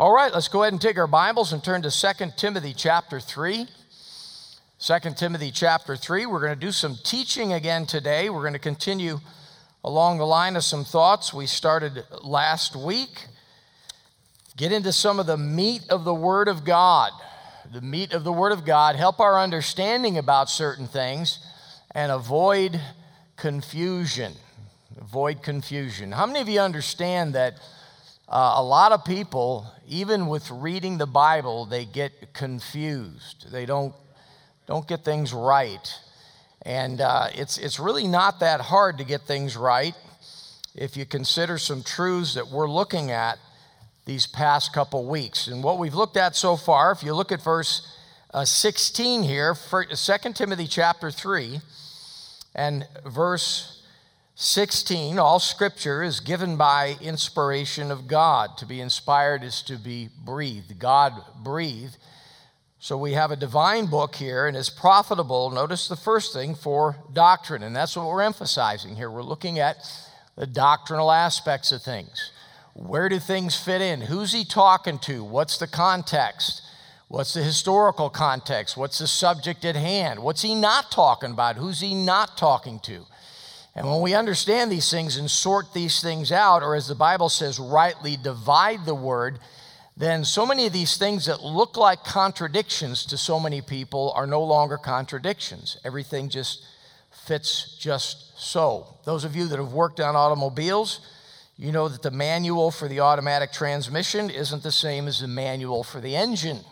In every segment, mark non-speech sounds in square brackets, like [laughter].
All right, let's go ahead and take our Bibles and turn to 2 Timothy chapter 3. 2 Timothy chapter 3. We're going to do some teaching again today. We're going to continue along the line of some thoughts we started last week. Get into some of the meat of the Word of God. The meat of the Word of God, help our understanding about certain things and avoid confusion. Avoid confusion. How many of you understand that? Uh, a lot of people, even with reading the Bible, they get confused. They don't, don't get things right. And uh, it's, it's really not that hard to get things right if you consider some truths that we're looking at these past couple weeks. And what we've looked at so far, if you look at verse uh, 16 here, 2 Timothy chapter 3, and verse 16, all scripture is given by inspiration of God. To be inspired is to be breathed. God breathed. So we have a divine book here, and it's profitable. Notice the first thing for doctrine, and that's what we're emphasizing here. We're looking at the doctrinal aspects of things. Where do things fit in? Who's he talking to? What's the context? What's the historical context? What's the subject at hand? What's he not talking about? Who's he not talking to? And when we understand these things and sort these things out, or as the Bible says, rightly divide the word, then so many of these things that look like contradictions to so many people are no longer contradictions. Everything just fits just so. Those of you that have worked on automobiles, you know that the manual for the automatic transmission isn't the same as the manual for the engine.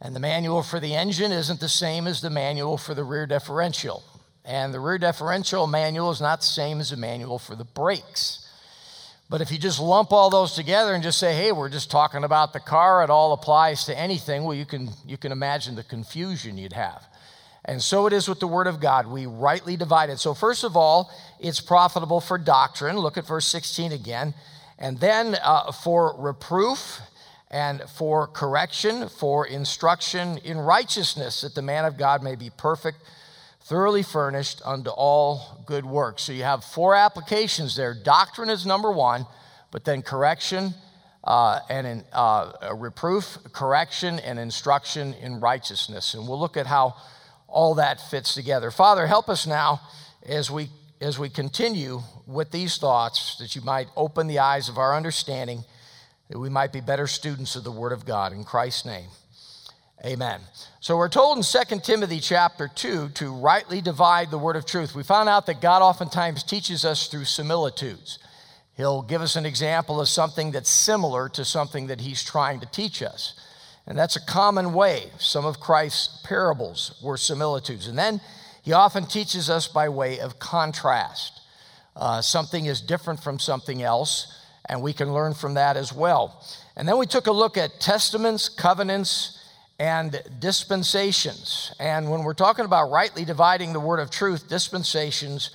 And the manual for the engine isn't the same as the manual for the rear differential. And the rear differential manual is not the same as the manual for the brakes. But if you just lump all those together and just say, hey, we're just talking about the car, it all applies to anything, well, you can, you can imagine the confusion you'd have. And so it is with the Word of God. We rightly divide it. So, first of all, it's profitable for doctrine. Look at verse 16 again. And then uh, for reproof and for correction, for instruction in righteousness, that the man of God may be perfect thoroughly furnished unto all good works. So you have four applications there. Doctrine is number one, but then correction uh, and in, uh, reproof, correction, and instruction in righteousness. And we'll look at how all that fits together. Father, help us now as we as we continue with these thoughts, that you might open the eyes of our understanding, that we might be better students of the Word of God. In Christ's name. Amen. So we're told in 2 Timothy chapter 2 to rightly divide the word of truth. We found out that God oftentimes teaches us through similitudes. He'll give us an example of something that's similar to something that he's trying to teach us. And that's a common way. Some of Christ's parables were similitudes. And then he often teaches us by way of contrast. Uh, something is different from something else, and we can learn from that as well. And then we took a look at testaments, covenants, and dispensations. And when we're talking about rightly dividing the word of truth, dispensations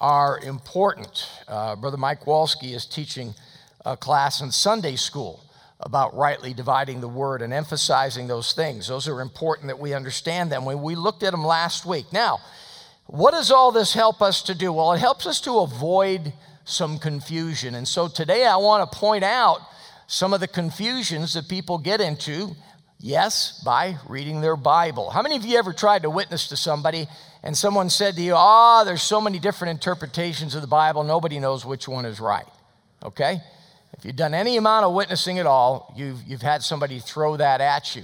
are important. Uh, Brother Mike Walsky is teaching a class in Sunday school about rightly dividing the word and emphasizing those things. Those are important that we understand them. When we looked at them last week. Now, what does all this help us to do? Well, it helps us to avoid some confusion. And so today I want to point out some of the confusions that people get into Yes, by reading their Bible. How many of you ever tried to witness to somebody and someone said to you, Oh, there's so many different interpretations of the Bible, nobody knows which one is right? Okay? If you've done any amount of witnessing at all, you've, you've had somebody throw that at you.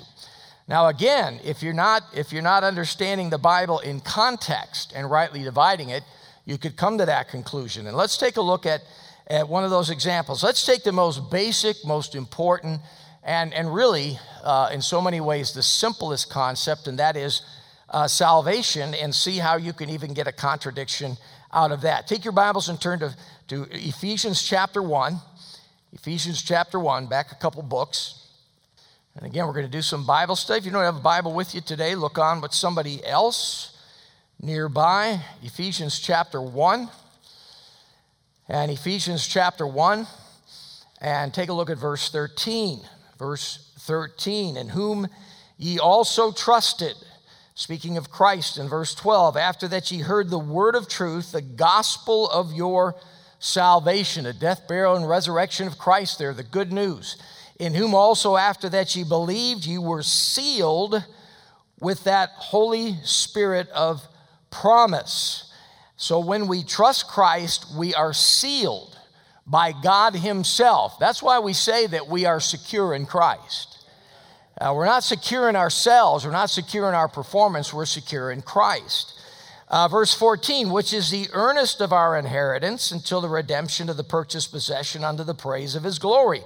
Now, again, if you're, not, if you're not understanding the Bible in context and rightly dividing it, you could come to that conclusion. And let's take a look at, at one of those examples. Let's take the most basic, most important and, and really, uh, in so many ways, the simplest concept, and that is uh, salvation, and see how you can even get a contradiction out of that. Take your Bibles and turn to, to Ephesians chapter 1. Ephesians chapter 1, back a couple books. And again, we're going to do some Bible study. If you don't have a Bible with you today, look on with somebody else nearby. Ephesians chapter 1. And Ephesians chapter 1. And take a look at verse 13. Verse 13, in whom ye also trusted. Speaking of Christ in verse 12, after that ye heard the word of truth, the gospel of your salvation, a death, burial, and resurrection of Christ there, the good news, in whom also after that ye believed, you were sealed with that Holy Spirit of promise. So when we trust Christ, we are sealed by God Himself. That's why we say that we are secure in Christ. Uh, we're not secure in ourselves, we're not secure in our performance, we're secure in Christ. Uh, verse 14, which is the earnest of our inheritance until the redemption of the purchased possession unto the praise of his glory.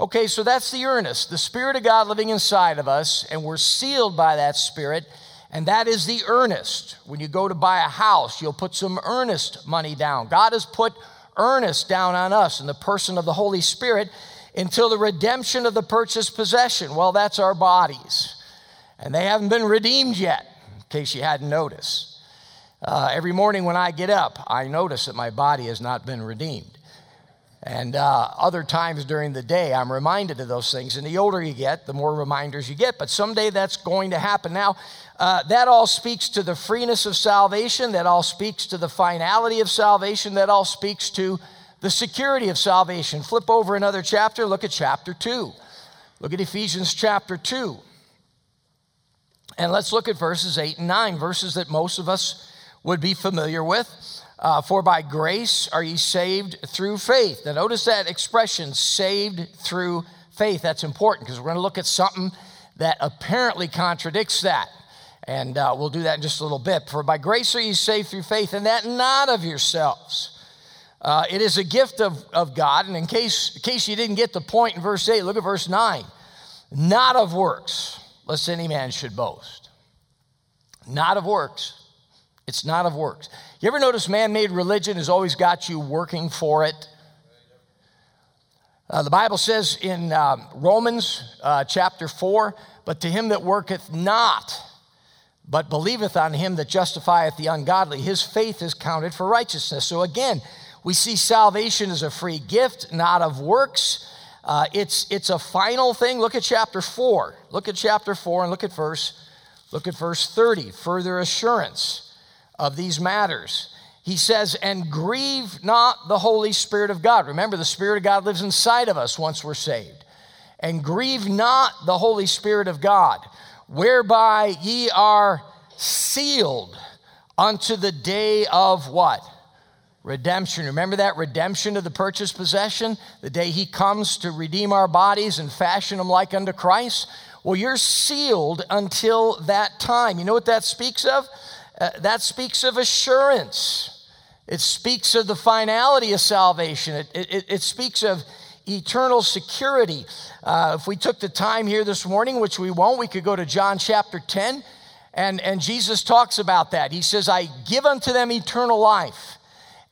Okay, so that's the earnest, the Spirit of God living inside of us, and we're sealed by that Spirit, and that is the earnest. When you go to buy a house, you'll put some earnest money down. God has put earnest down on us in the person of the Holy Spirit until the redemption of the purchased possession. Well, that's our bodies, and they haven't been redeemed yet, in case you hadn't noticed. Uh, every morning when I get up, I notice that my body has not been redeemed. And uh, other times during the day, I'm reminded of those things. And the older you get, the more reminders you get. But someday that's going to happen. Now, uh, that all speaks to the freeness of salvation. That all speaks to the finality of salvation. That all speaks to the security of salvation. Flip over another chapter. Look at chapter 2. Look at Ephesians chapter 2. And let's look at verses 8 and 9, verses that most of us would be familiar with. Uh, for by grace are ye saved through faith. Now, notice that expression, saved through faith. That's important because we're going to look at something that apparently contradicts that. And uh, we'll do that in just a little bit. For by grace are ye saved through faith, and that not of yourselves. Uh, it is a gift of, of God. And in case, in case you didn't get the point in verse 8, look at verse 9. Not of works, lest any man should boast. Not of works it's not of works. You ever notice man made religion has always got you working for it? Uh, the Bible says in uh, Romans uh, chapter 4 But to him that worketh not, but believeth on him that justifieth the ungodly, his faith is counted for righteousness. So again, we see salvation as a free gift, not of works. Uh, it's, it's a final thing. Look at chapter 4. Look at chapter 4 and look at verse, look at verse 30. Further assurance of these matters. He says, and grieve not the Holy Spirit of God. Remember, the Spirit of God lives inside of us once we're saved. And grieve not the Holy Spirit of God, whereby ye are sealed unto the day of what? Redemption. Remember that redemption of the purchased possession? The day he comes to redeem our bodies and fashion them like unto Christ? Well, you're sealed until that time. You know what that speaks of? Uh, that speaks of assurance. It speaks of the finality of salvation. It, it, it speaks of eternal security. Uh, if we took the time here this morning, which we won't, we could go to John chapter 10, and, and Jesus talks about that. He says, I give unto them eternal life,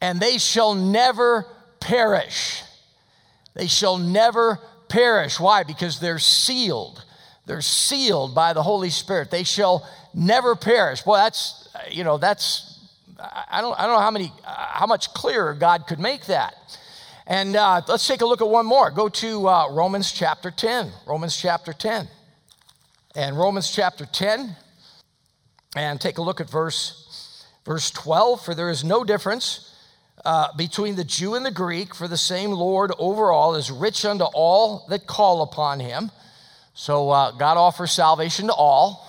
and they shall never perish. They shall never perish. Why? Because they're sealed. They're sealed by the Holy Spirit. They shall never perish. Boy, that's you know, that's, I don't, I don't know how many, how much clearer God could make that. And uh, let's take a look at one more. Go to uh, Romans chapter 10. Romans chapter 10. And Romans chapter 10, and take a look at verse, verse 12. For there is no difference uh, between the Jew and the Greek, for the same Lord over all is rich unto all that call upon him. So uh, God offers salvation to all.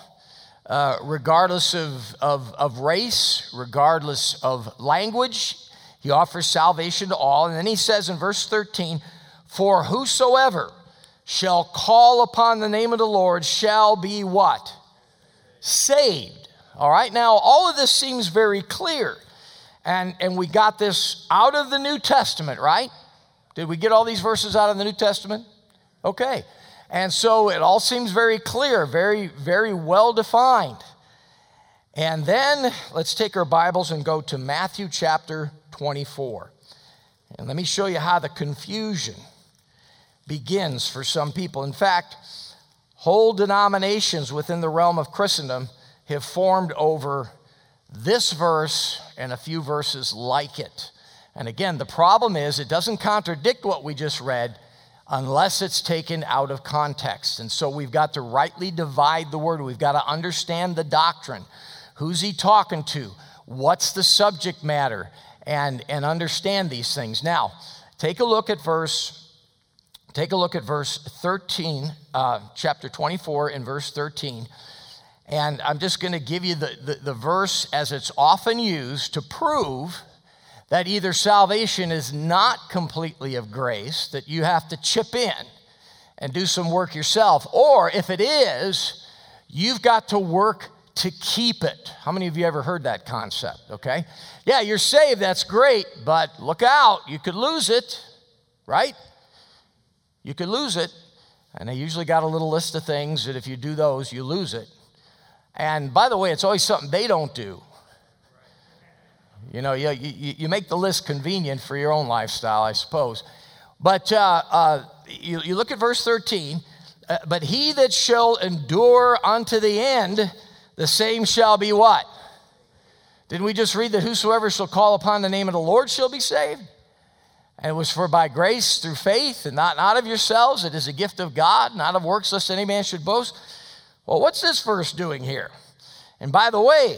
Uh, regardless of, of, of race, regardless of language. He offers salvation to all. And then he says in verse 13, For whosoever shall call upon the name of the Lord shall be what? Saved. All right, now all of this seems very clear. And, and we got this out of the New Testament, right? Did we get all these verses out of the New Testament? Okay. And so it all seems very clear, very, very well defined. And then let's take our Bibles and go to Matthew chapter 24. And let me show you how the confusion begins for some people. In fact, whole denominations within the realm of Christendom have formed over this verse and a few verses like it. And again, the problem is it doesn't contradict what we just read, unless it's taken out of context. And so we've got to rightly divide the word. We've got to understand the doctrine. Who's he talking to? What's the subject matter? And, and understand these things. Now, take a look at verse Take a look at verse 13, uh, chapter 24, and verse 13. And I'm just going to give you the, the, the verse as it's often used to prove that either salvation is not completely of grace, that you have to chip in and do some work yourself, or if it is, you've got to work to keep it. How many of you ever heard that concept? Okay. Yeah, you're saved, that's great, but look out, you could lose it, right? You could lose it. And they usually got a little list of things that if you do those, you lose it. And by the way, it's always something they don't do. You know, you, you, you make the list convenient for your own lifestyle, I suppose. But uh, uh, you, you look at verse 13, uh, but he that shall endure unto the end, the same shall be what? Didn't we just read that whosoever shall call upon the name of the Lord shall be saved? And it was for by grace through faith and not, not of yourselves. It is a gift of God, not of works, lest any man should boast. Well, what's this verse doing here? And by the way,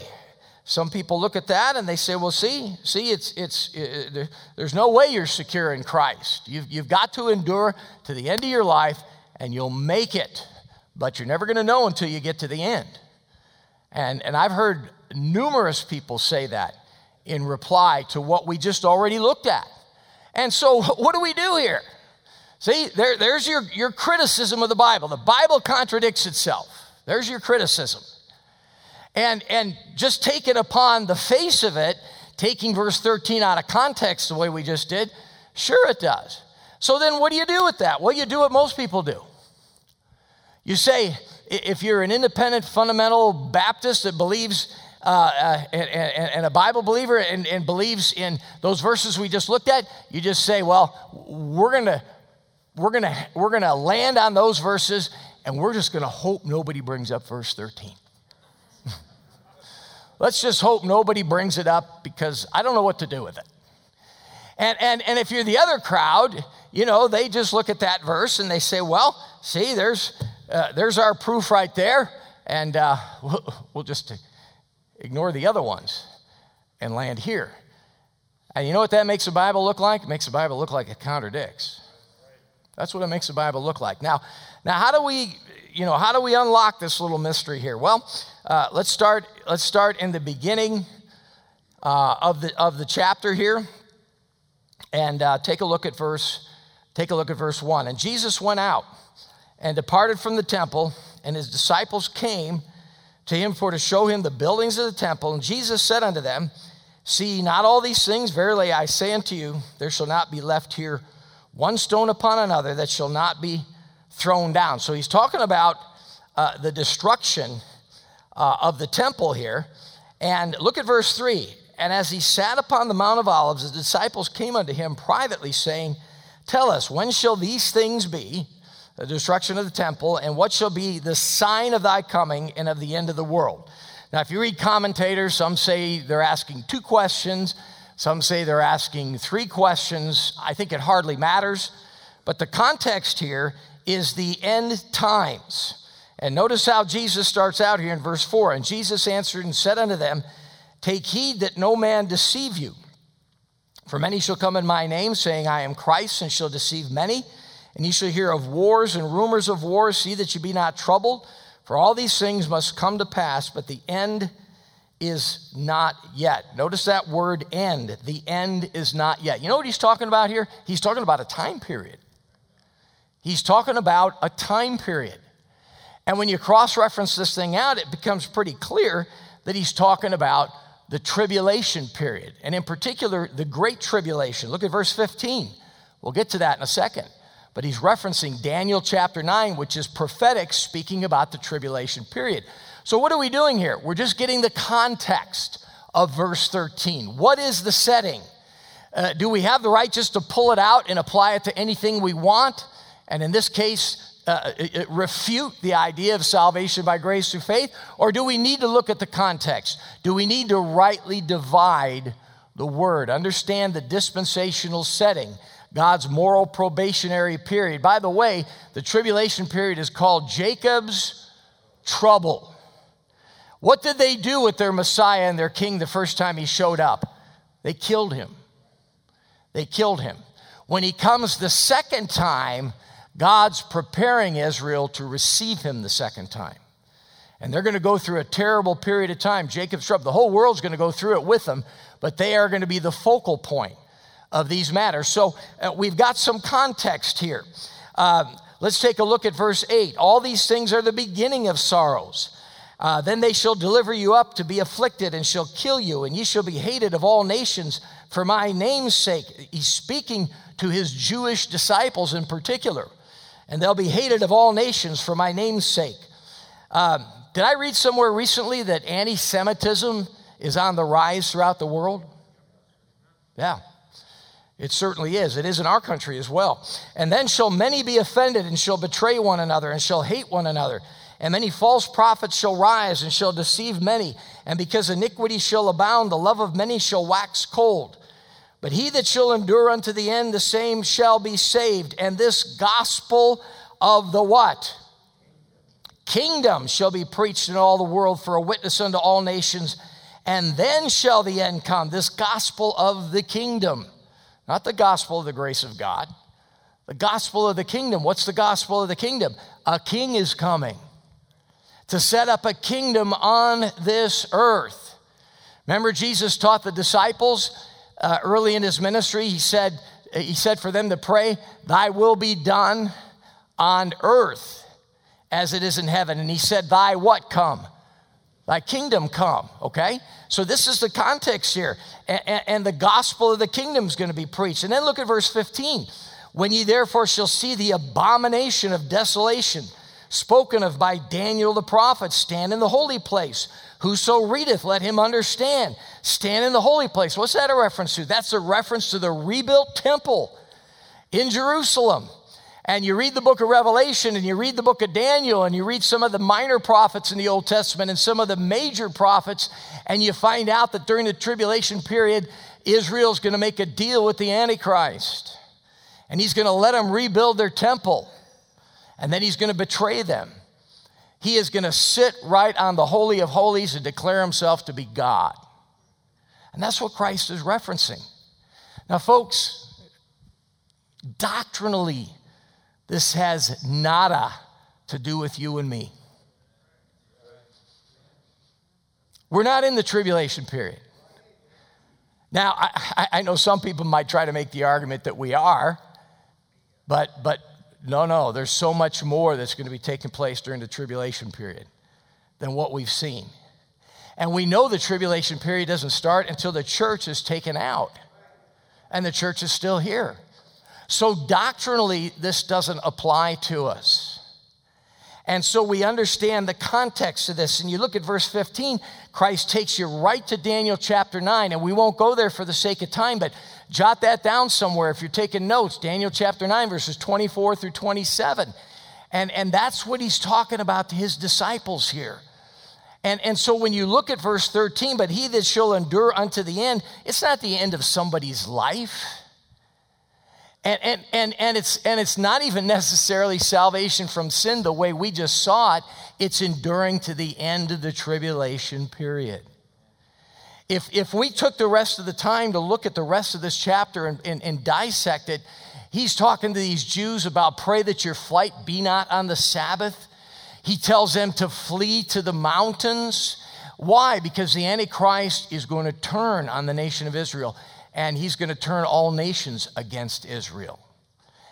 some people look at that and they say, well, see, see, it's, it's, it, uh, there's no way you're secure in Christ. You've, you've got to endure to the end of your life and you'll make it, but you're never going to know until you get to the end. And, and I've heard numerous people say that in reply to what we just already looked at. And so, [laughs] what do we do here? See, there, there's your, your criticism of the Bible. The Bible contradicts itself. There's your criticism. And, and just take it upon the face of it, taking verse 13 out of context the way we just did, sure it does. So then what do you do with that? Well, you do what most people do. You say, if you're an independent fundamental Baptist that believes uh, uh, and, and, and, a Bible believer and, and believes in those verses we just looked at, you just say, well, we're gonna we're gonna we're gonna land on those verses and we're just gonna hope nobody brings up verse 13. [laughs] Let's just hope nobody brings it up because I don't know what to do with it. And, and, and if you're the other crowd, you know, they just look at that verse and they say, well, see, there's, uh, there's our proof right there. And uh, [laughs] we'll, we'll just ignore the other ones and land here. And you know what that makes the Bible look like? It makes the Bible look like it contradicts. That's what it makes the Bible look like. Now, now how do we, you know, how do we unlock this little mystery here? Well, uh, let's start. Let's start in the beginning uh, of the of the chapter here, and uh, take a look at verse. Take a look at verse one. And Jesus went out and departed from the temple, and his disciples came to him for to show him the buildings of the temple. And Jesus said unto them, See not all these things? Verily I say unto you, there shall not be left here one stone upon another that shall not be thrown down. So he's talking about uh, the destruction uh, of the temple here. And look at verse 3. And as he sat upon the Mount of Olives, the disciples came unto him privately, saying, Tell us, when shall these things be? The destruction of the temple, and what shall be the sign of thy coming and of the end of the world. Now, if you read commentators, some say they're asking two questions, some say they're asking three questions. I think it hardly matters, but the context here is the end times. And notice how Jesus starts out here in verse 4 And Jesus answered and said unto them, Take heed that no man deceive you. For many shall come in my name, saying, I am Christ, and shall deceive many. And ye shall hear of wars and rumors of wars. See that you be not troubled, for all these things must come to pass, but the end is not yet. Notice that word end. The end is not yet. You know what he's talking about here? He's talking about a time period. He's talking about a time period. And when you cross reference this thing out, it becomes pretty clear that he's talking about the tribulation period, and in particular, the Great Tribulation. Look at verse 15. We'll get to that in a second but he's referencing Daniel chapter 9, which is prophetic, speaking about the tribulation period. So, what are we doing here? We're just getting the context of verse 13. What is the setting? Uh, do we have the right just to pull it out and apply it to anything we want? And in this case, uh, it, it refute the idea of salvation by grace through faith? Or do we need to look at the context? Do we need to rightly divide the word, understand the dispensational setting? God's moral probationary period. By the way, the tribulation period is called Jacob's trouble. What did they do with their Messiah and their king the first time he showed up? They killed him. They killed him. When he comes the second time, God's preparing Israel to receive him the second time. And they're going to go through a terrible period of time. Jacob's trouble. The whole world's going to go through it with them, but they are going to be the focal point of these matters. So uh, we've got some context here. Uh, let's take a look at verse 8. All these things are the beginning of sorrows. Uh, then they shall deliver you up to be afflicted and shall kill you, and ye shall be hated of all nations for my name's sake. He's speaking to his Jewish disciples in particular. And they'll be hated of all nations for my name's sake. Um, did I read somewhere recently that anti Semitism is on the rise throughout the world? Yeah, it certainly is. It is in our country as well. And then shall many be offended and shall betray one another and shall hate one another. And many false prophets shall rise and shall deceive many. And because iniquity shall abound, the love of many shall wax cold. But he that shall endure unto the end, the same shall be saved. And this gospel of the what? Kingdom shall be preached in all the world for a witness unto all nations. And then shall the end come. This gospel of the kingdom. Not the gospel of the grace of God. The gospel of the kingdom. What's the gospel of the kingdom? A king is coming to set up a kingdom on this earth. Remember, Jesus taught the disciples uh, early in his ministry. He said, he said for them to pray, Thy will be done on earth as it is in heaven. And he said, Thy what come? Thy kingdom come, okay? So this is the context here. And, and the gospel of the kingdom is going to be preached. And then look at verse 15. When ye therefore shall see the abomination of desolation spoken of by Daniel the prophet, stand in the holy place. Whoso readeth, let him understand. Stand in the holy place. What's that a reference to? That's a reference to the rebuilt temple in Jerusalem and you read the book of Revelation and you read the book of Daniel and you read some of the minor prophets in the Old Testament and some of the major prophets, and you find out that during the tribulation period, Israel's going to make a deal with the Antichrist. And he's going to let them rebuild their temple. And then he's going to betray them. He is going to sit right on the Holy of Holies and declare himself to be God. And that's what Christ is referencing. Now, folks, doctrinally, this has nada to do with you and me. We're not in the tribulation period. Now, I, I, know some people might try to make the argument that we are, but, but no, no, there's so much more that's going to be taking place during the tribulation period than what we've seen. And we know the tribulation period doesn't start until the church is taken out, and the church is still here. So, doctrinally, this doesn't apply to us. And so we understand the context of this. And you look at verse 15, Christ takes you right to Daniel chapter 9. And we won't go there for the sake of time, but jot that down somewhere if you're taking notes. Daniel chapter 9, verses 24 through 27. And, and that's what he's talking about to his disciples here. And, and so when you look at verse 13, but he that shall endure unto the end, it's not the end of somebody's life. And, and, and, and, it's, and it's not even necessarily salvation from sin the way we just saw it, it's enduring to the end of the tribulation period. If, if we took the rest of the time to look at the rest of this chapter and, and, and dissect it, he's talking to these Jews about pray that your flight be not on the Sabbath. He tells them to flee to the mountains. Why? Because the Antichrist is going to turn on the nation of Israel and he's going to turn all nations against Israel.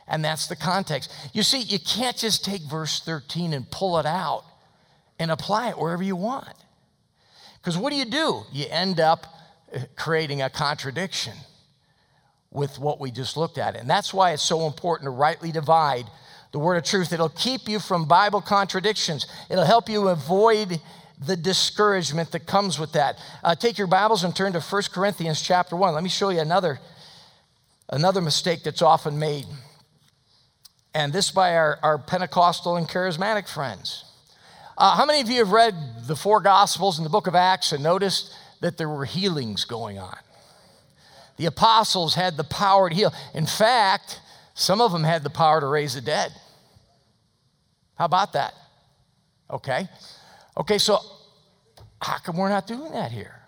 And that's the context. You see, you can't just take verse 13 and pull it out and apply it wherever you want. Because what do you do? You end up uh, creating a contradiction with what we just looked at. And that's why it's so important to rightly divide the word of truth. It'll keep you from Bible contradictions, it'll help you avoid the discouragement that comes with that. Uh, take your Bibles and turn to 1 Corinthians chapter 1. Let me show you another, another mistake that's often made. And this by our, our Pentecostal and charismatic friends. Uh, how many of you have read the four Gospels in the book of Acts and noticed that there were healings going on? The apostles had the power to heal. In fact, some of them had the power to raise the dead. How about that? Okay. Okay, so how come we're not doing that here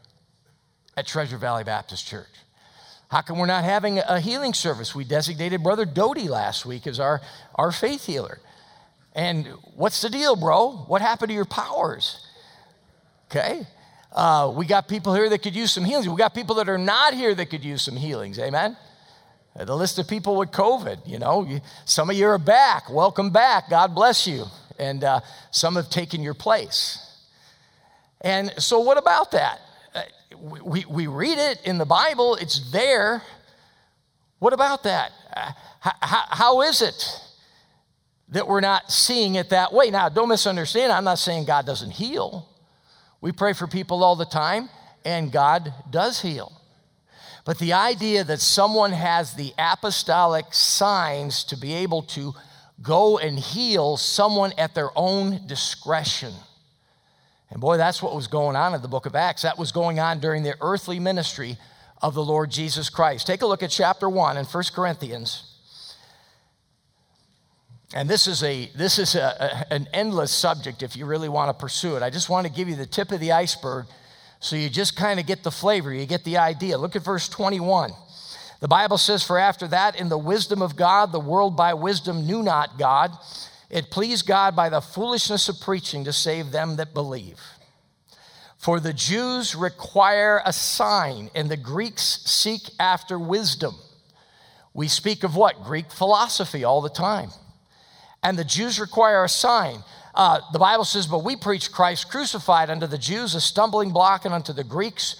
at Treasure Valley Baptist Church? How come we're not having a healing service? We designated Brother Doty last week as our, our faith healer. And what's the deal, bro? What happened to your powers? Okay. Uh, we got people here that could use some healings. We got people that are not here that could use some healings. Amen. The list of people with COVID, you know, some of you are back. Welcome back. God bless you. And uh, some have taken your place. And so, what about that? Uh, we, we read it in the Bible, it's there. What about that? How, uh, how is it that we're not seeing it that way? Now, don't misunderstand. I'm not saying God doesn't heal. We pray for people all the time, and God does heal. But the idea that someone has the apostolic signs to be able to go and heal someone at their own discretion. And boy, that's what was going on in the book of Acts. That was going on during the earthly ministry of the Lord Jesus Christ. Take a look at chapter 1 in 1 Corinthians. And this is, a, this is a, a, an endless subject if you really want to pursue it. I just want to give you the tip of the iceberg so you just kind of get the flavor, you get the idea. Look at verse 21. The Bible says, For after that, in the wisdom of God, the world by wisdom knew not God. It pleased God by the foolishness of preaching to save them that believe. For the Jews require a sign, and the Greeks seek after wisdom. We speak of what? Greek philosophy all the time. And the Jews require a sign. Uh, the Bible says, But we preach Christ crucified unto the Jews a stumbling block, and unto the Greeks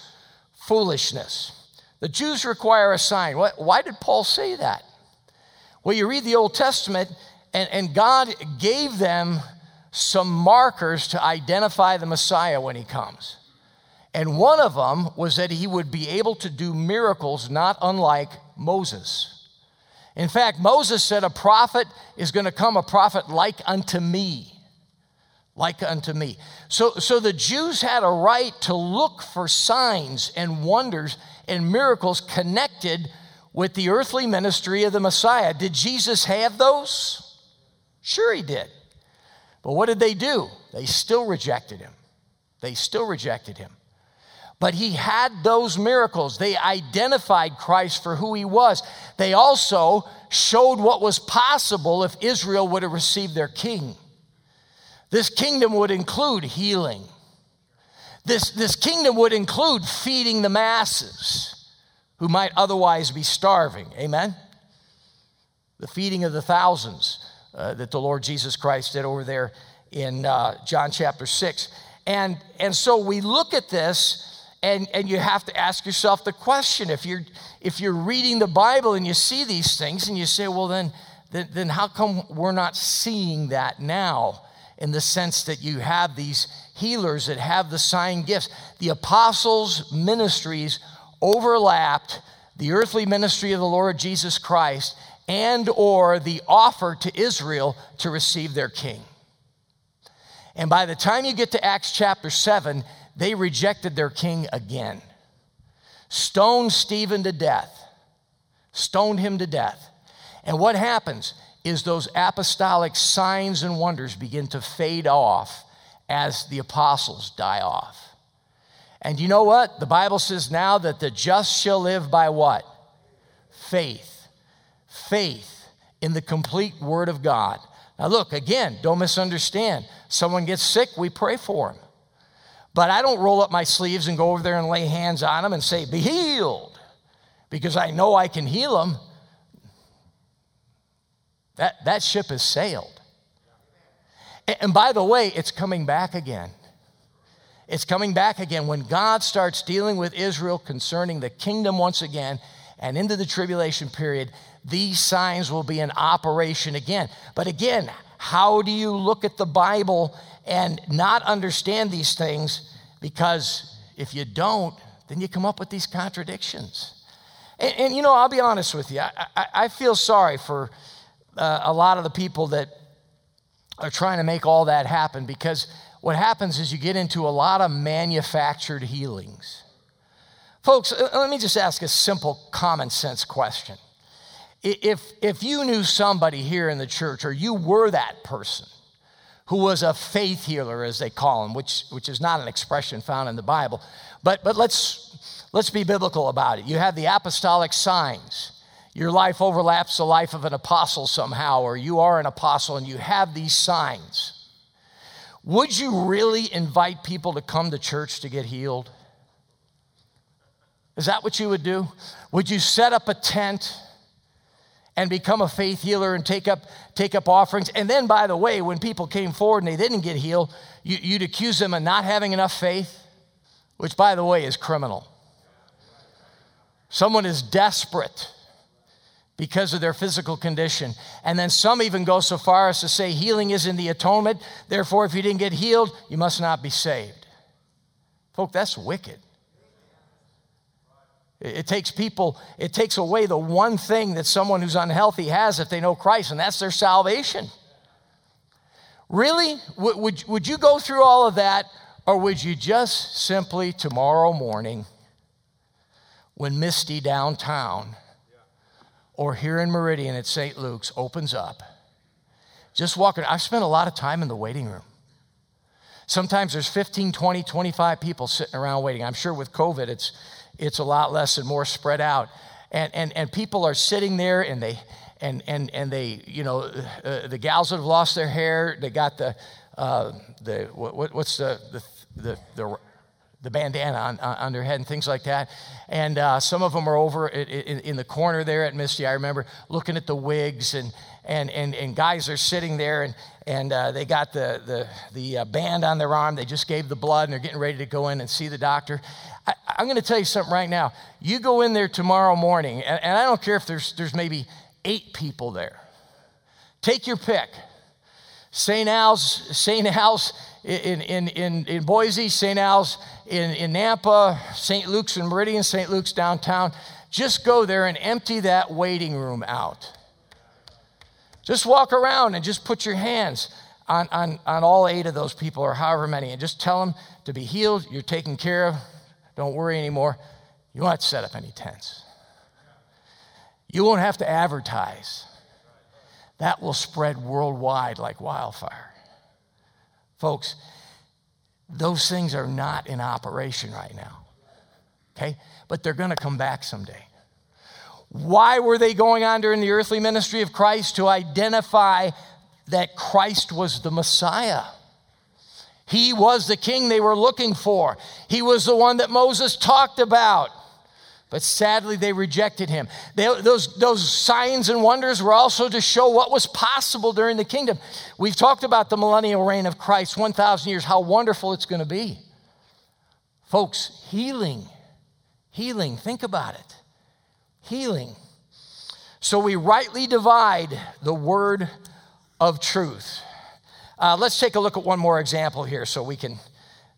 foolishness. The Jews require a sign. Why did Paul say that? Well, you read the Old Testament, and, and God gave them some markers to identify the Messiah when he comes. And one of them was that he would be able to do miracles not unlike Moses. In fact, Moses said, A prophet is going to come, a prophet like unto me. Like unto me. So, so the Jews had a right to look for signs and wonders and miracles connected with the earthly ministry of the Messiah. Did Jesus have those? Sure, he did. But what did they do? They still rejected him. They still rejected him. But he had those miracles. They identified Christ for who he was. They also showed what was possible if Israel would have received their king. This kingdom would include healing, this, this kingdom would include feeding the masses who might otherwise be starving. Amen? The feeding of the thousands uh, that the Lord Jesus Christ did over there in uh, John chapter 6. And, and so we look at this, and, and you have to ask yourself the question if you're, if you're reading the Bible and you see these things, and you say, well, then, then, then how come we're not seeing that now? in the sense that you have these healers that have the sign gifts. The apostles' ministries overlapped the earthly ministry of the Lord Jesus Christ and or the offer to Israel to receive their king. And by the time you get to Acts chapter 7, they rejected their king again. Stoned Stephen to death. Stoned him to death. And what happens? is those apostolic signs and wonders begin to fade off as the apostles die off. And you know what? The Bible says now that the just shall live by what? Faith. Faith in the complete Word of God. Now, look, again, don't misunderstand. Someone gets sick, we pray for them. But I don't roll up my sleeves and go over there and lay hands on them and say, Be healed, because I know I can heal them. That, that ship has sailed. And by the way, it's coming back again. It's coming back again when God starts dealing with Israel concerning the kingdom once again and into the tribulation period. These signs will be in operation again. But again, how do you look at the Bible and not understand these things? Because if you don't, then you come up with these contradictions. And, and you know, I'll be honest with you, I, I, I feel sorry for uh, a lot of the people that are trying to make all that happen because what happens is you get into a lot of manufactured healings. Folks, let me just ask a simple common sense question. If, if you knew somebody here in the church or you were that person who was a faith healer, as they call them, which, which is not an expression found in the Bible. But, but let's, let's be biblical about it. You have the apostolic signs. Your life overlaps the life of an apostle somehow, or you are an apostle and you have these signs. Would you really invite people to come to church to get healed? Is that what you would do? Would you set up a tent and become a faith healer and take up, take up offerings? And then, by the way, when people came forward and they didn't get healed, you, you'd accuse them of not having enough faith, which, by the way, is criminal. Someone is desperate because of their physical condition. And then some even go so far as to say healing is in the atonement. Therefore, if you didn't get healed, you must not be saved. Folk, that's wicked. It takes people, it takes away the one thing that someone who's unhealthy has if they know Christ, and that's their salvation. Really? Would, would you go through all of that, or would you just simply tomorrow morning, when Misty downtown, or here in Meridian at St. Luke's opens up, just walking? I've spent a lot of time in the waiting room. Sometimes there's 15, 20, 25 people sitting around waiting. I'm sure with COVID, it's it's a lot less and more spread out. And, and, and people are sitting there and they, and, and, and they, you know, uh, the gals that have lost their hair, they got the, uh, the what, what's the, the, the, the, the bandana on, on, their head and things like that. And uh, some of them are over in, in, in, the corner there at Misty. I remember looking at the wigs, and, and, and, and guys are sitting there, and, and uh, they got the, the, the uh, band on their arm. They just gave the blood, and they're getting ready to go in and see the doctor. I, am going to tell you something right now. You go in there tomorrow morning, and, and I don't care if there's, there's maybe eight people there. Take your pick. St. Al's, St. Al's in, in, in, in Boise, St. Al's in, in Nampa, St. Luke's in Meridian, St. Luke's downtown. Just go there and empty that waiting room out. Just walk around and just put your hands on, on, on all eight of those people or however many and just tell them to be healed, you're taken care of, don't worry anymore. You won't have to set up any tents. You won't have to advertise. That will spread worldwide like wildfire. Folks, those things are not in operation right now. Okay? But they're going to come back someday. Why were they going on during the earthly ministry of Christ? To identify that Christ was the Messiah. He was the king they were looking for. He was the one that Moses talked about. But sadly, they rejected him. They, those, those signs and wonders were also to show what was possible during the kingdom. We've talked about the millennial reign of Christ, 1,000 years, how wonderful it's going to be. Folks, healing, healing, think about it. Healing. So we rightly divide the word of truth. Uh, let's take a look at one more example here so we can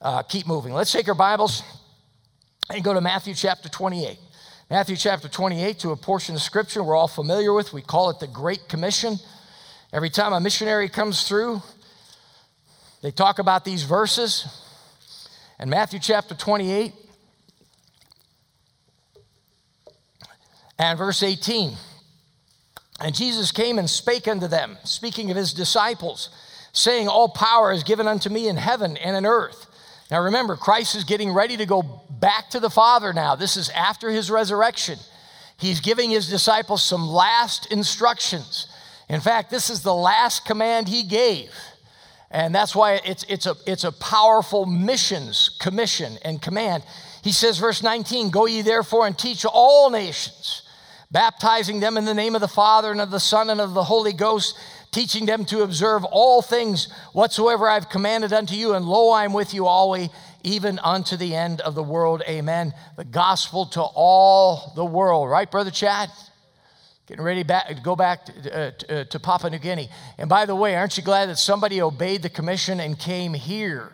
uh, keep moving. Let's take our Bibles and go to Matthew chapter 28. Matthew chapter 28 to a portion of scripture we're all familiar with. We call it the Great Commission. Every time a missionary comes through, they talk about these verses. And Matthew chapter 28 and verse 18. And Jesus came and spake unto them, speaking of his disciples saying, All power is given unto me in heaven and in earth. Now remember, Christ is getting ready to go back to the Father now. This is after his resurrection. He's giving his disciples some last instructions. In fact, this is the last command he gave. And that's why it's, it's, a, it's a powerful missions commission and command. He says, verse 19, Go ye therefore and teach all nations, baptizing them in the name of the Father and of the Son and of the Holy Ghost teaching them to observe all things whatsoever I've commanded unto you. And lo, I'm with you always, even unto the end of the world. Amen. The gospel to all the world. Right, Brother Chad? Getting ready back, to go back to, uh, uh, to Papua New Guinea. And by the way, aren't you glad that somebody obeyed the commission and came here?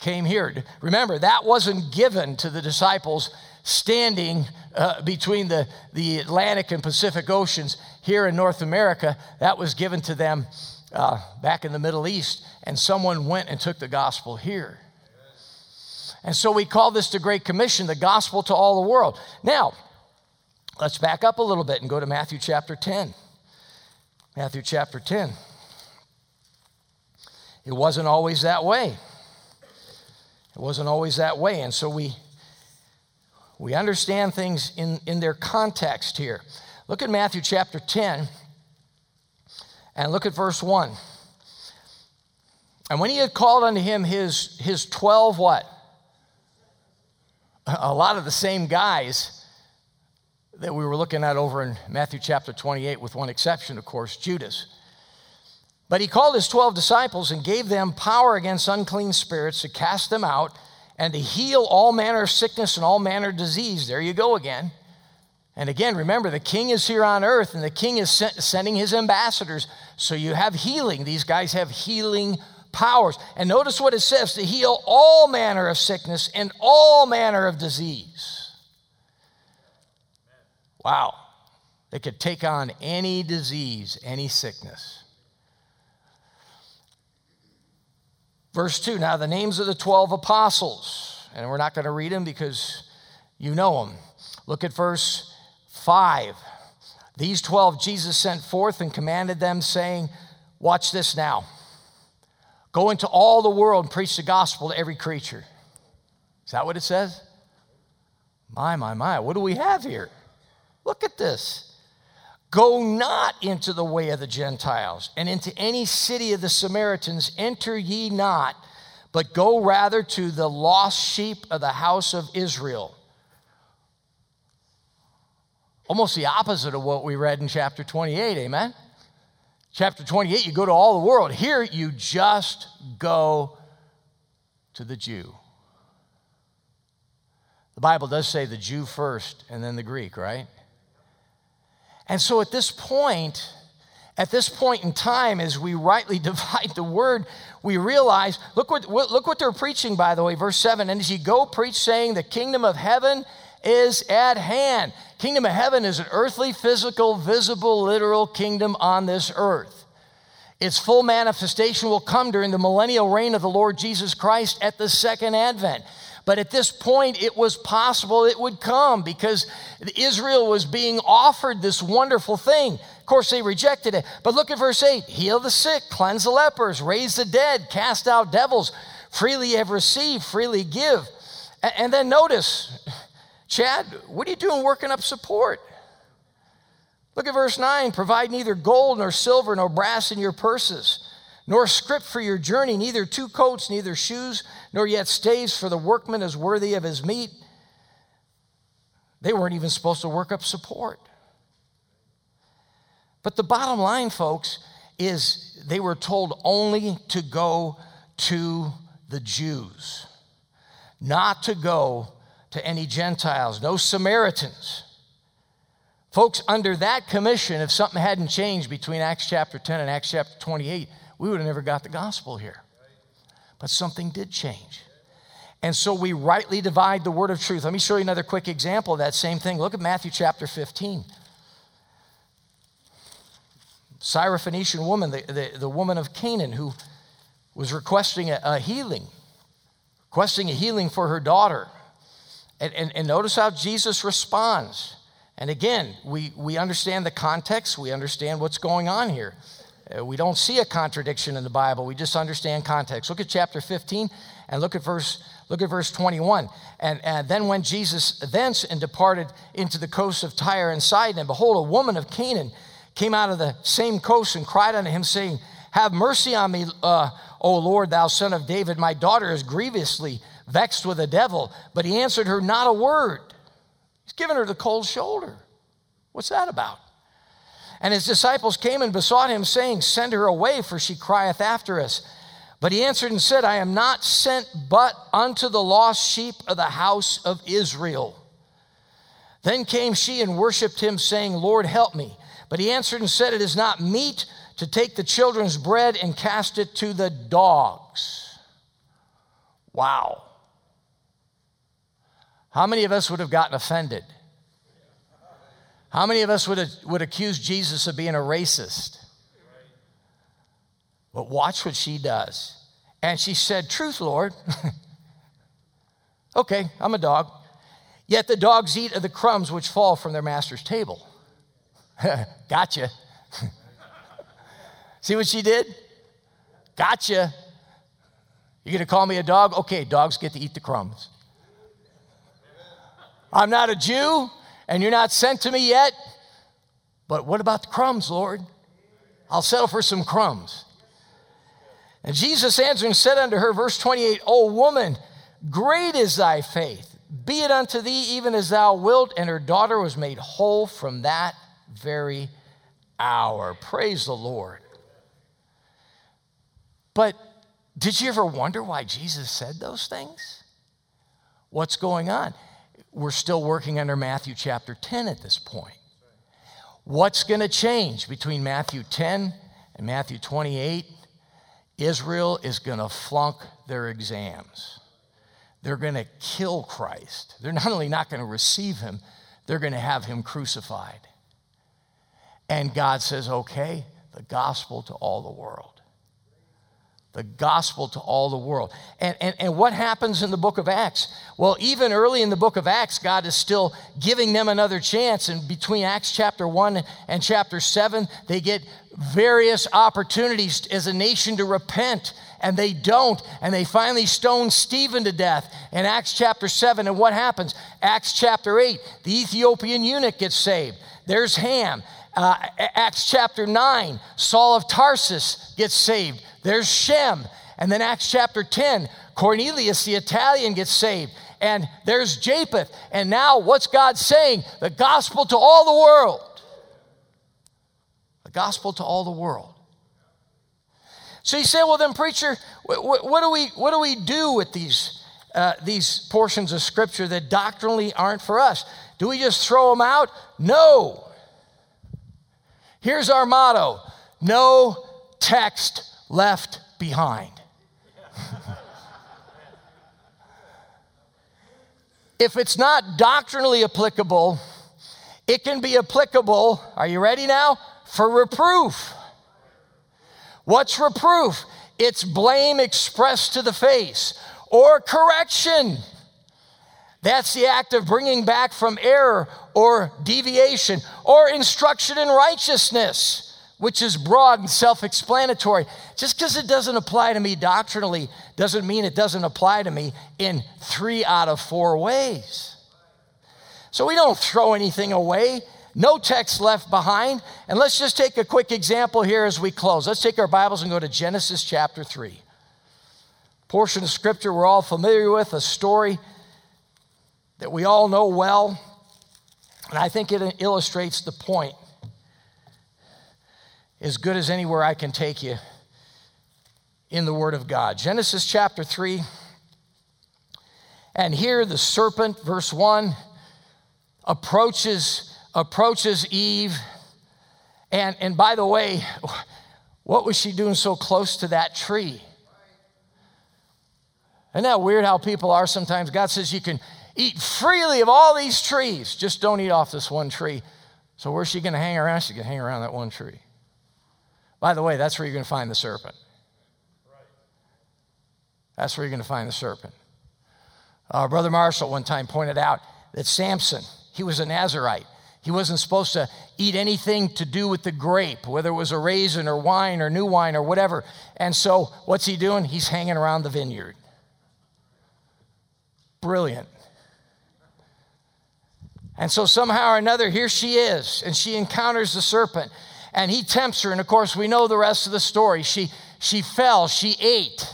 Came here. Remember, that wasn't given to the disciples standing uh, between the, the Atlantic and Pacific Oceans here in North America. That was given to them uh, back in the Middle East, and someone went and took the gospel here. And so we call this the Great Commission, the gospel to all the world. Now, let's back up a little bit and go to Matthew chapter 10. Matthew chapter 10. it wasn't always that way. It wasn't always that way. And so we, we understand things in, in their context here. Look at Matthew chapter 10 and look at verse 1. And when he had called unto him his, his 12 what? A lot of the same guys that we were looking at over in Matthew chapter 28, with one exception, of course, Judas. But he called his 12 disciples and gave them power against unclean spirits to cast them out and to heal all manner of sickness and all manner of disease. There you go again. And again, remember, the king is here on earth and the king is sending his ambassadors. So you have healing. These guys have healing powers. And notice what it says to heal all manner of sickness and all manner of disease. Wow. They could take on any disease, any sickness. Verse 2 Now, the names of the 12 apostles, and we're not going to read them because you know them. Look at verse 5. These 12 Jesus sent forth and commanded them, saying, Watch this now. Go into all the world and preach the gospel to every creature. Is that what it says? My, my, my. What do we have here? Look at this. Go not into the way of the Gentiles, and into any city of the Samaritans enter ye not, but go rather to the lost sheep of the house of Israel. Almost the opposite of what we read in chapter 28, amen? Chapter 28, you go to all the world. Here, you just go to the Jew. The Bible does say the Jew first and then the Greek, right? And so at this point, at this point in time, as we rightly [laughs] divide the word, we realize look what, look what they're preaching, by the way, verse 7. And as you go, preach, saying, The kingdom of heaven is at hand. Kingdom of heaven is an earthly, physical, visible, literal kingdom on this earth. Its full manifestation will come during the millennial reign of the Lord Jesus Christ at the second advent. But at this point, it was possible it would come because Israel was being offered this wonderful thing. Of course, they rejected it. But look at verse 8 heal the sick, cleanse the lepers, raise the dead, cast out devils. Freely have received, freely give. And then notice, Chad, what are you doing working up support? Look at verse 9 provide neither gold nor silver nor brass in your purses nor scrip for your journey, neither two coats, neither shoes, nor yet staves, for the workman is worthy of his meat. They weren't even supposed to work up support. But the bottom line, folks, is they were told only to go to the Jews, not to go to any Gentiles, no Samaritans. Folks, under that commission, if something hadn't changed between Acts chapter 10 and Acts chapter 28, we would have never got the gospel here. But something did change. And so we rightly divide the word of truth. Let me show you another quick example of that same thing. Look at Matthew chapter 15. Syrophoenician woman, the, the, the woman of Canaan, who was requesting a, a healing, requesting a healing for her daughter. And, and, and notice how Jesus responds. And again, we, we understand the context, we understand what's going on here. Uh, we don't see a contradiction in the Bible. We just understand context. Look at chapter 15 and look at verse look at verse 21. And, and then when Jesus thence and departed into the coast of Tyre and Sidon, and behold, a woman of Canaan came out of the same coast and cried unto him, saying, Have mercy on me, uh, O Lord, thou son of David. My daughter is grievously vexed with a devil. But he answered her not a word. He's given her the cold shoulder. What's that about? And his disciples came and besought him, saying, Send her away, for she crieth after us. But he answered and said, I am not sent but unto the lost sheep of the house of Israel. Then came she and worshipped him, saying, Lord, help me. But he answered and said, It is not meet to take the children's bread and cast it to the dogs. Wow. How many of us would have gotten offended? How many of us would, would accuse Jesus of being a racist? But watch what she does. And she said, Truth, Lord. [laughs] okay, I'm a dog. Yet the dogs eat of the crumbs which fall from their master's table. [laughs] gotcha. [laughs] See what she did? Gotcha. You're gonna call me a dog? Okay, dogs get to eat the crumbs. I'm not a Jew, and you're not sent to me yet, but what about the crumbs, Lord? I'll settle for some crumbs. And Jesus answering said unto her, verse 28, O woman, great is thy faith. Be it unto thee even as thou wilt. And her daughter was made whole from that very hour. Praise the Lord. But did you ever wonder why Jesus said those things? What's going on? We're still working under Matthew chapter 10 at this point. What's going to change between Matthew 10 and Matthew 28? Israel is going to flunk their exams. They're going to kill Christ. They're not only not going to receive him, they're going to have him crucified. And God says, okay, the gospel to all the world the gospel to all the world. And, and, and what happens in the book of Acts? Well, even early in the book of Acts, God is still giving them another chance. And between Acts chapter 1 and chapter 7, they get various opportunities as a nation to repent. And they don't. And they finally stone Stephen to death in Acts chapter 7. And what happens? Acts chapter 8, the Ethiopian eunuch gets saved. There's Ham. Uh, Acts chapter 9, Saul of Tarsus gets saved. There's Shem. And then Acts chapter 10, Cornelius the Italian gets saved. And there's Japheth. And now what's God saying? The gospel to all the world. The gospel to all the world. So you say, well, then, preacher, what, what do, we, what do we do with these, uh, these portions of scripture that doctrinally aren't for us? Do we just throw them out? No. Here's our motto no text left behind. [laughs] if it's not doctrinally applicable, it can be applicable, are you ready now? For reproof. What's reproof? It's blame expressed to the face or correction. That's the act of bringing back from error or deviation or instruction in righteousness which is broad and self explanatory. Just because it doesn't apply to me doctrinally doesn't mean it doesn't apply to me in three out of four ways. So we don't throw anything away, no text left behind. And let's just take a quick example here as we close. Let's take our Bibles and go to Genesis chapter 3. Portion of scripture we're all familiar with, a story that we all know well. And I think it illustrates the point as good as anywhere I can take you in the Word of God. Genesis chapter 3. And here the serpent, verse 1, approaches, approaches Eve. And, and by the way, what was she doing so close to that tree? Isn't that weird how people are sometimes? God says you can eat freely of all these trees, just don't eat off this one tree. So where's she going to hang around? She's going to hang around that one tree. By the way, that's where you're going to find the serpent. That's where you're going to find the serpent. Uh, Brother Marshall one time pointed out that Samson, he was a Nazarite. He wasn't supposed to eat anything to do with the grape, whether it was a raisin or wine or new wine or whatever. And so, what's he doing? He's hanging around the vineyard. Brilliant. And so, somehow or another, here she is, and she encounters the serpent and he tempts her. And of course, we know the rest of the story. She, she fell, she ate,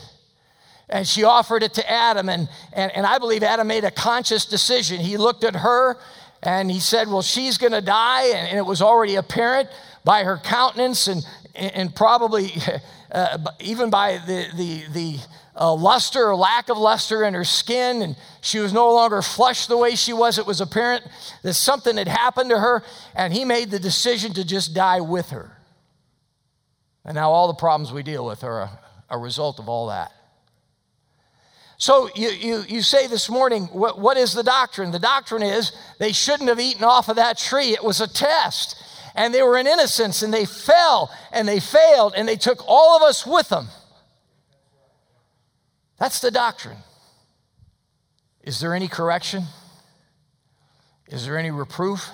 and she offered it to Adam. And, and, and I believe Adam made a conscious decision. He looked at her and he said, Well, she's going to die. And, and, it was already apparent by her countenance and, and probably [laughs] uh, even by the, the, the uh, luster or lack of luster in her skin, and she was no longer flushed the way she was. It was apparent that something had happened to her, and he made the decision to just die with her. And now all the problems we deal with are a, a result of all that. So you, you, you say this morning, what, what is the doctrine? The doctrine is they shouldn't have eaten off of that tree. It was a test. And they were in innocence and they fell and they failed and they took all of us with them. That's the doctrine. Is there any correction? Is there any reproof?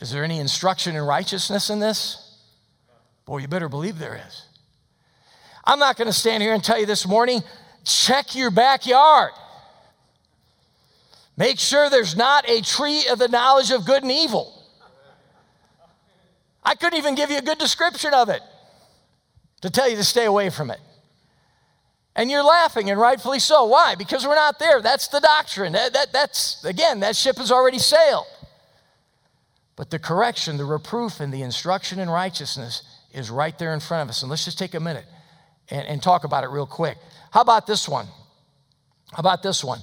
Is there any instruction in righteousness in this? Boy, you better believe there is. I'm not going to stand here and tell you this morning check your backyard. Make sure there's not a tree of the knowledge of good and evil. I couldn't even give you a good description of it to tell you to stay away from it. And you're laughing, and rightfully so. Why? Because we're not there. That's the doctrine. That, that, that's, again, that ship has already sailed. But the correction, the reproof, and the instruction in righteousness is right there in front of us. And let's just take a minute and, and talk about it real quick. How about this one? How about this one?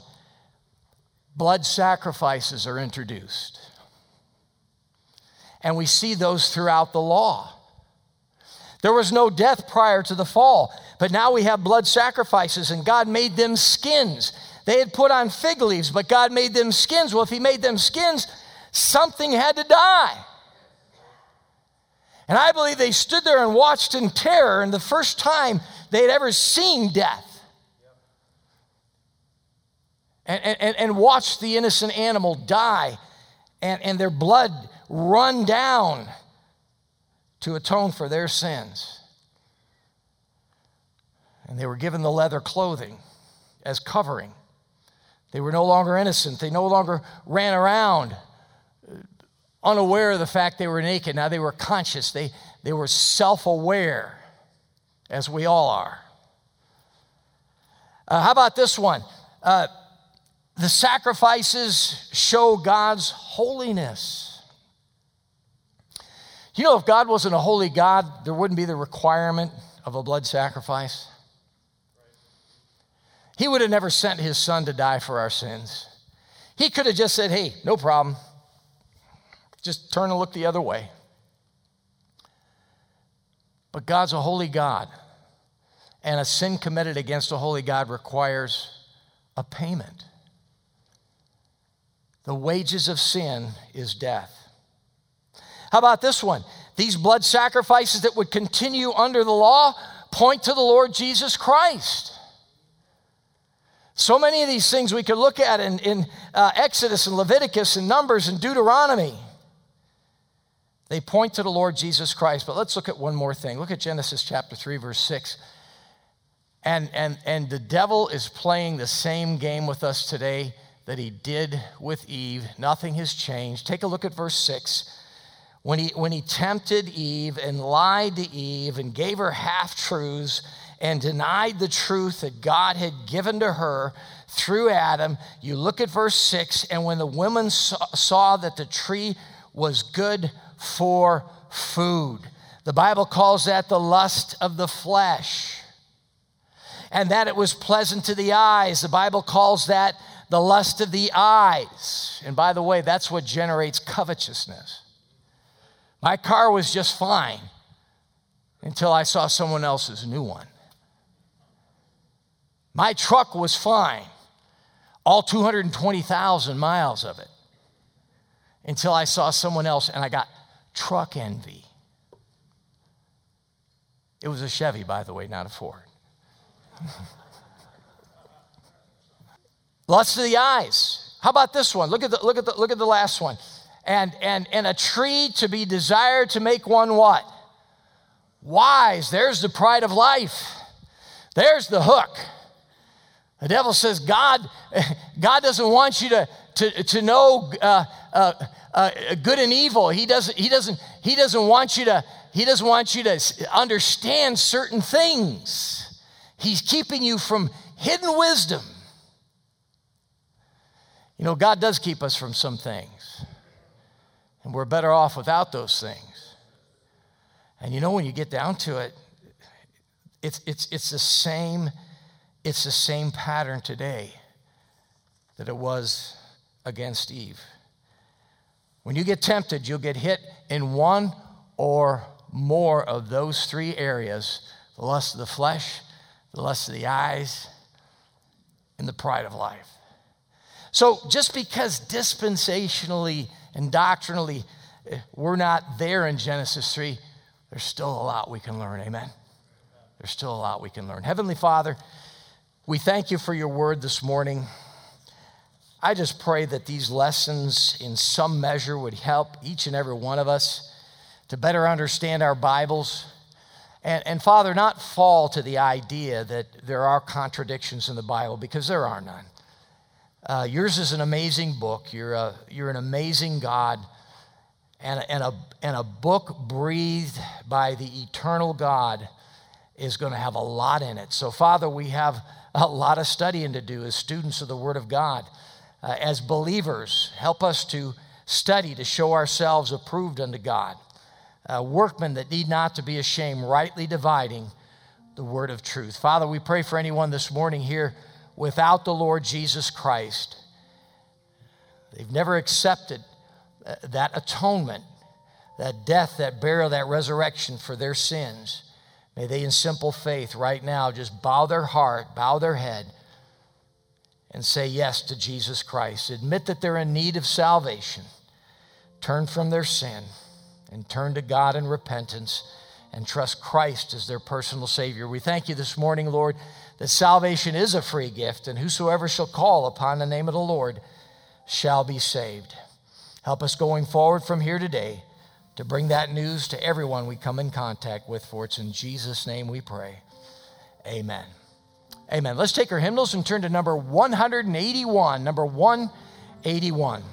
Blood sacrifices are introduced. And we see those throughout the law. There was no death prior to the fall, but now we have blood sacrifices, and God made them skins. They had put on fig leaves, but God made them skins. Well, if He made them skins, something had to die. And I believe they stood there and watched in terror, and the first time they had ever seen death. And, and, and watched the innocent animal die and, and their blood run down to atone for their sins. And they were given the leather clothing as covering. They were no longer innocent. They no longer ran around unaware of the fact they were naked. Now they were conscious, they, they were self aware, as we all are. Uh, how about this one? Uh, the sacrifices show God's holiness. You know, if God wasn't a holy God, there wouldn't be the requirement of a blood sacrifice. He would have never sent his son to die for our sins. He could have just said, hey, no problem. Just turn and look the other way. But God's a holy God, and a sin committed against a holy God requires a payment. The wages of sin is death. How about this one? These blood sacrifices that would continue under the law point to the Lord Jesus Christ. So many of these things we could look at in, in uh, Exodus and Leviticus and Numbers and Deuteronomy. They point to the Lord Jesus Christ. But let's look at one more thing. Look at Genesis chapter 3, verse 6. And, and, and the devil is playing the same game with us today that he did with Eve. Nothing has changed. Take a look at verse 6 when he, when he tempted Eve and lied to Eve and gave her half truths and denied the truth that God had given to her through Adam, you look at verse 6 and when the woman saw, saw that the tree was good for food, the Bible calls that the lust of the flesh. And that it was pleasant to the eyes, the Bible calls that the lust of the eyes. And by the way, that's what generates covetousness. My car was just fine until I saw someone else's new one. My truck was fine, all 220,000 miles of it, until I saw someone else and I got truck envy. It was a Chevy, by the way, not a Ford. [laughs] Lust of the eyes. How about this one? Look at the, look at the, look at the last one and, and, and a tree to be desired to make one what? Wise. There's the pride of life. There's the hook. The devil says, God, God doesn't want you to, to, to know uh, uh, uh, good and evil. He doesn't, he, doesn't, he doesn't want you to, he doesn't want you to understand certain things. He's keeping you from hidden wisdom. You know, God does keep us from some things. And we're better off without those things. And you know, when you get down to it, it's, it's, it's, the same, it's the same pattern today that it was against Eve. When you get tempted, you'll get hit in one or more of those three areas the lust of the flesh, the lust of the eyes, and the pride of life. So just because dispensationally and doctrinally eh, we're not there in Genesis 3, there's still a lot we can learn. Amen. There's still a lot we can learn. Heavenly Father, we thank you for your word this morning. I just pray that these lessons, in some measure, would help each and every one of us to better understand our Bibles And, and Father, not fall to the idea that there are contradictions in the Bible because there are none. Uh, yours is an amazing book. You're, a, you're an amazing God and, and, a, and a book breathed by the eternal God is going to have a lot in it. So, Father, we have a lot of studying to do as students of the Word of God. Uh, as believers, help us to study to show ourselves approved unto God, uh, workmen that need not to be ashamed, rightly dividing the word of truth. Father, we pray for anyone this morning here without the Lord Jesus Christ. They've never accepted uh, that atonement, that death, that burial, that resurrection for their sins. May they, in simple faith, right now, just bow their heart, bow their head, and say yes to Jesus Christ. Admit that they're in need of salvation. Turn from their sin and turn to God in repentance and trust Christ as their personal Savior. We thank you this morning, Lord, that salvation is a free gift, and whosoever shall call upon the name of the Lord shall be saved. Help us going forward from here today to bring that news to everyone we come in contact with, for it's in Jesus' name we pray. Amen. Amen. Let's take our hymnals and turn to number 181. Number 181.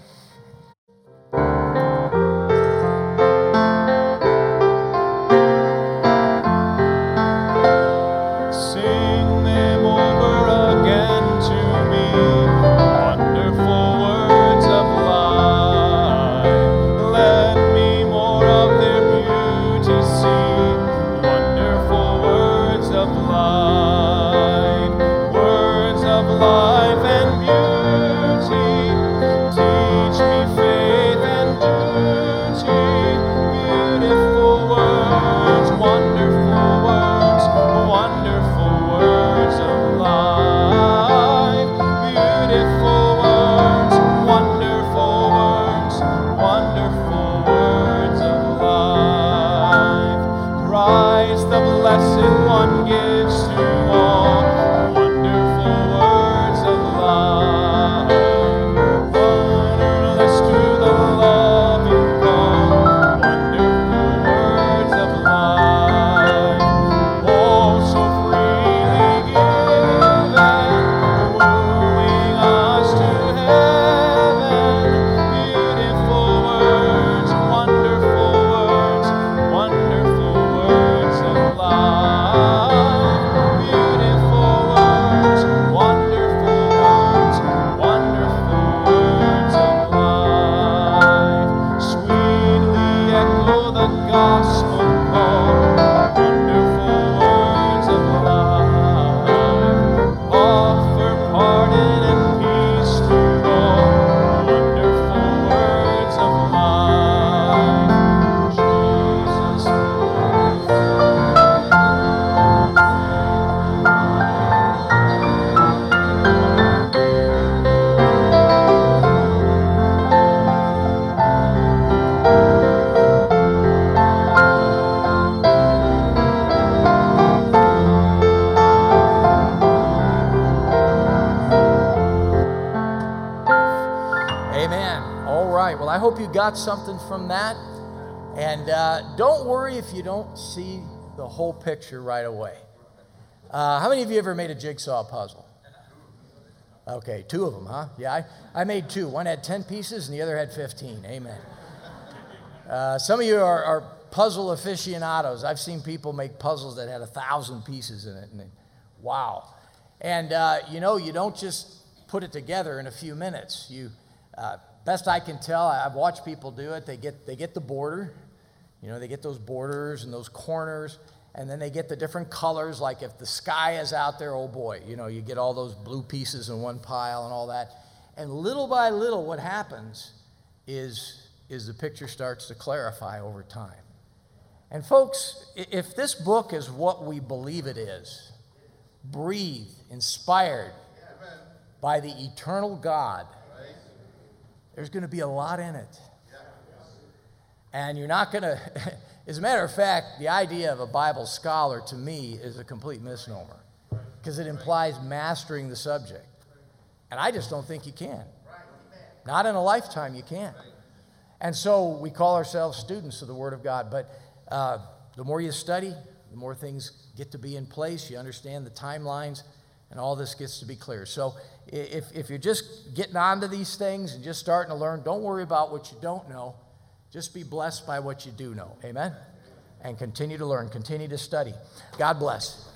Got something from that. And uh, don't worry if you don't see the whole picture right away. Uh, how many of you ever made a jigsaw puzzle? Okay, two of them, huh? Yeah, I, I made two. One had 10 pieces and the other had 15. Amen. Uh, some of you are, are, puzzle aficionados. I've seen people make puzzles that had a thousand pieces in it. And wow. And uh, you know, you don't just put it together in a few minutes. You uh, best I can tell, I've watched people do it. They get, they get the border, you know, they get those borders and those corners, and then they get the different colors. Like if the sky is out there, oh boy, you know, you get all those blue pieces in one pile and all that. And little by little, what happens is, is the picture starts to clarify over time. And folks, if this book is what we believe it is, breathed, inspired by the eternal God, there's going to be a lot in it. And you're not going [laughs] to, as a matter of fact, the idea of a Bible scholar to me is a complete misnomer because it implies mastering the subject. And I just don't think you can. Not in a lifetime, you can't. And so we call ourselves students of the Word of God. But uh, the more you study, the more things get to be in place. You understand the timelines, and all this gets to be clear. So if, if you're just getting onto these things and just starting to learn, don't worry about what you don't know. Just be blessed by what you do know. Amen? And continue to learn, continue to study. God bless.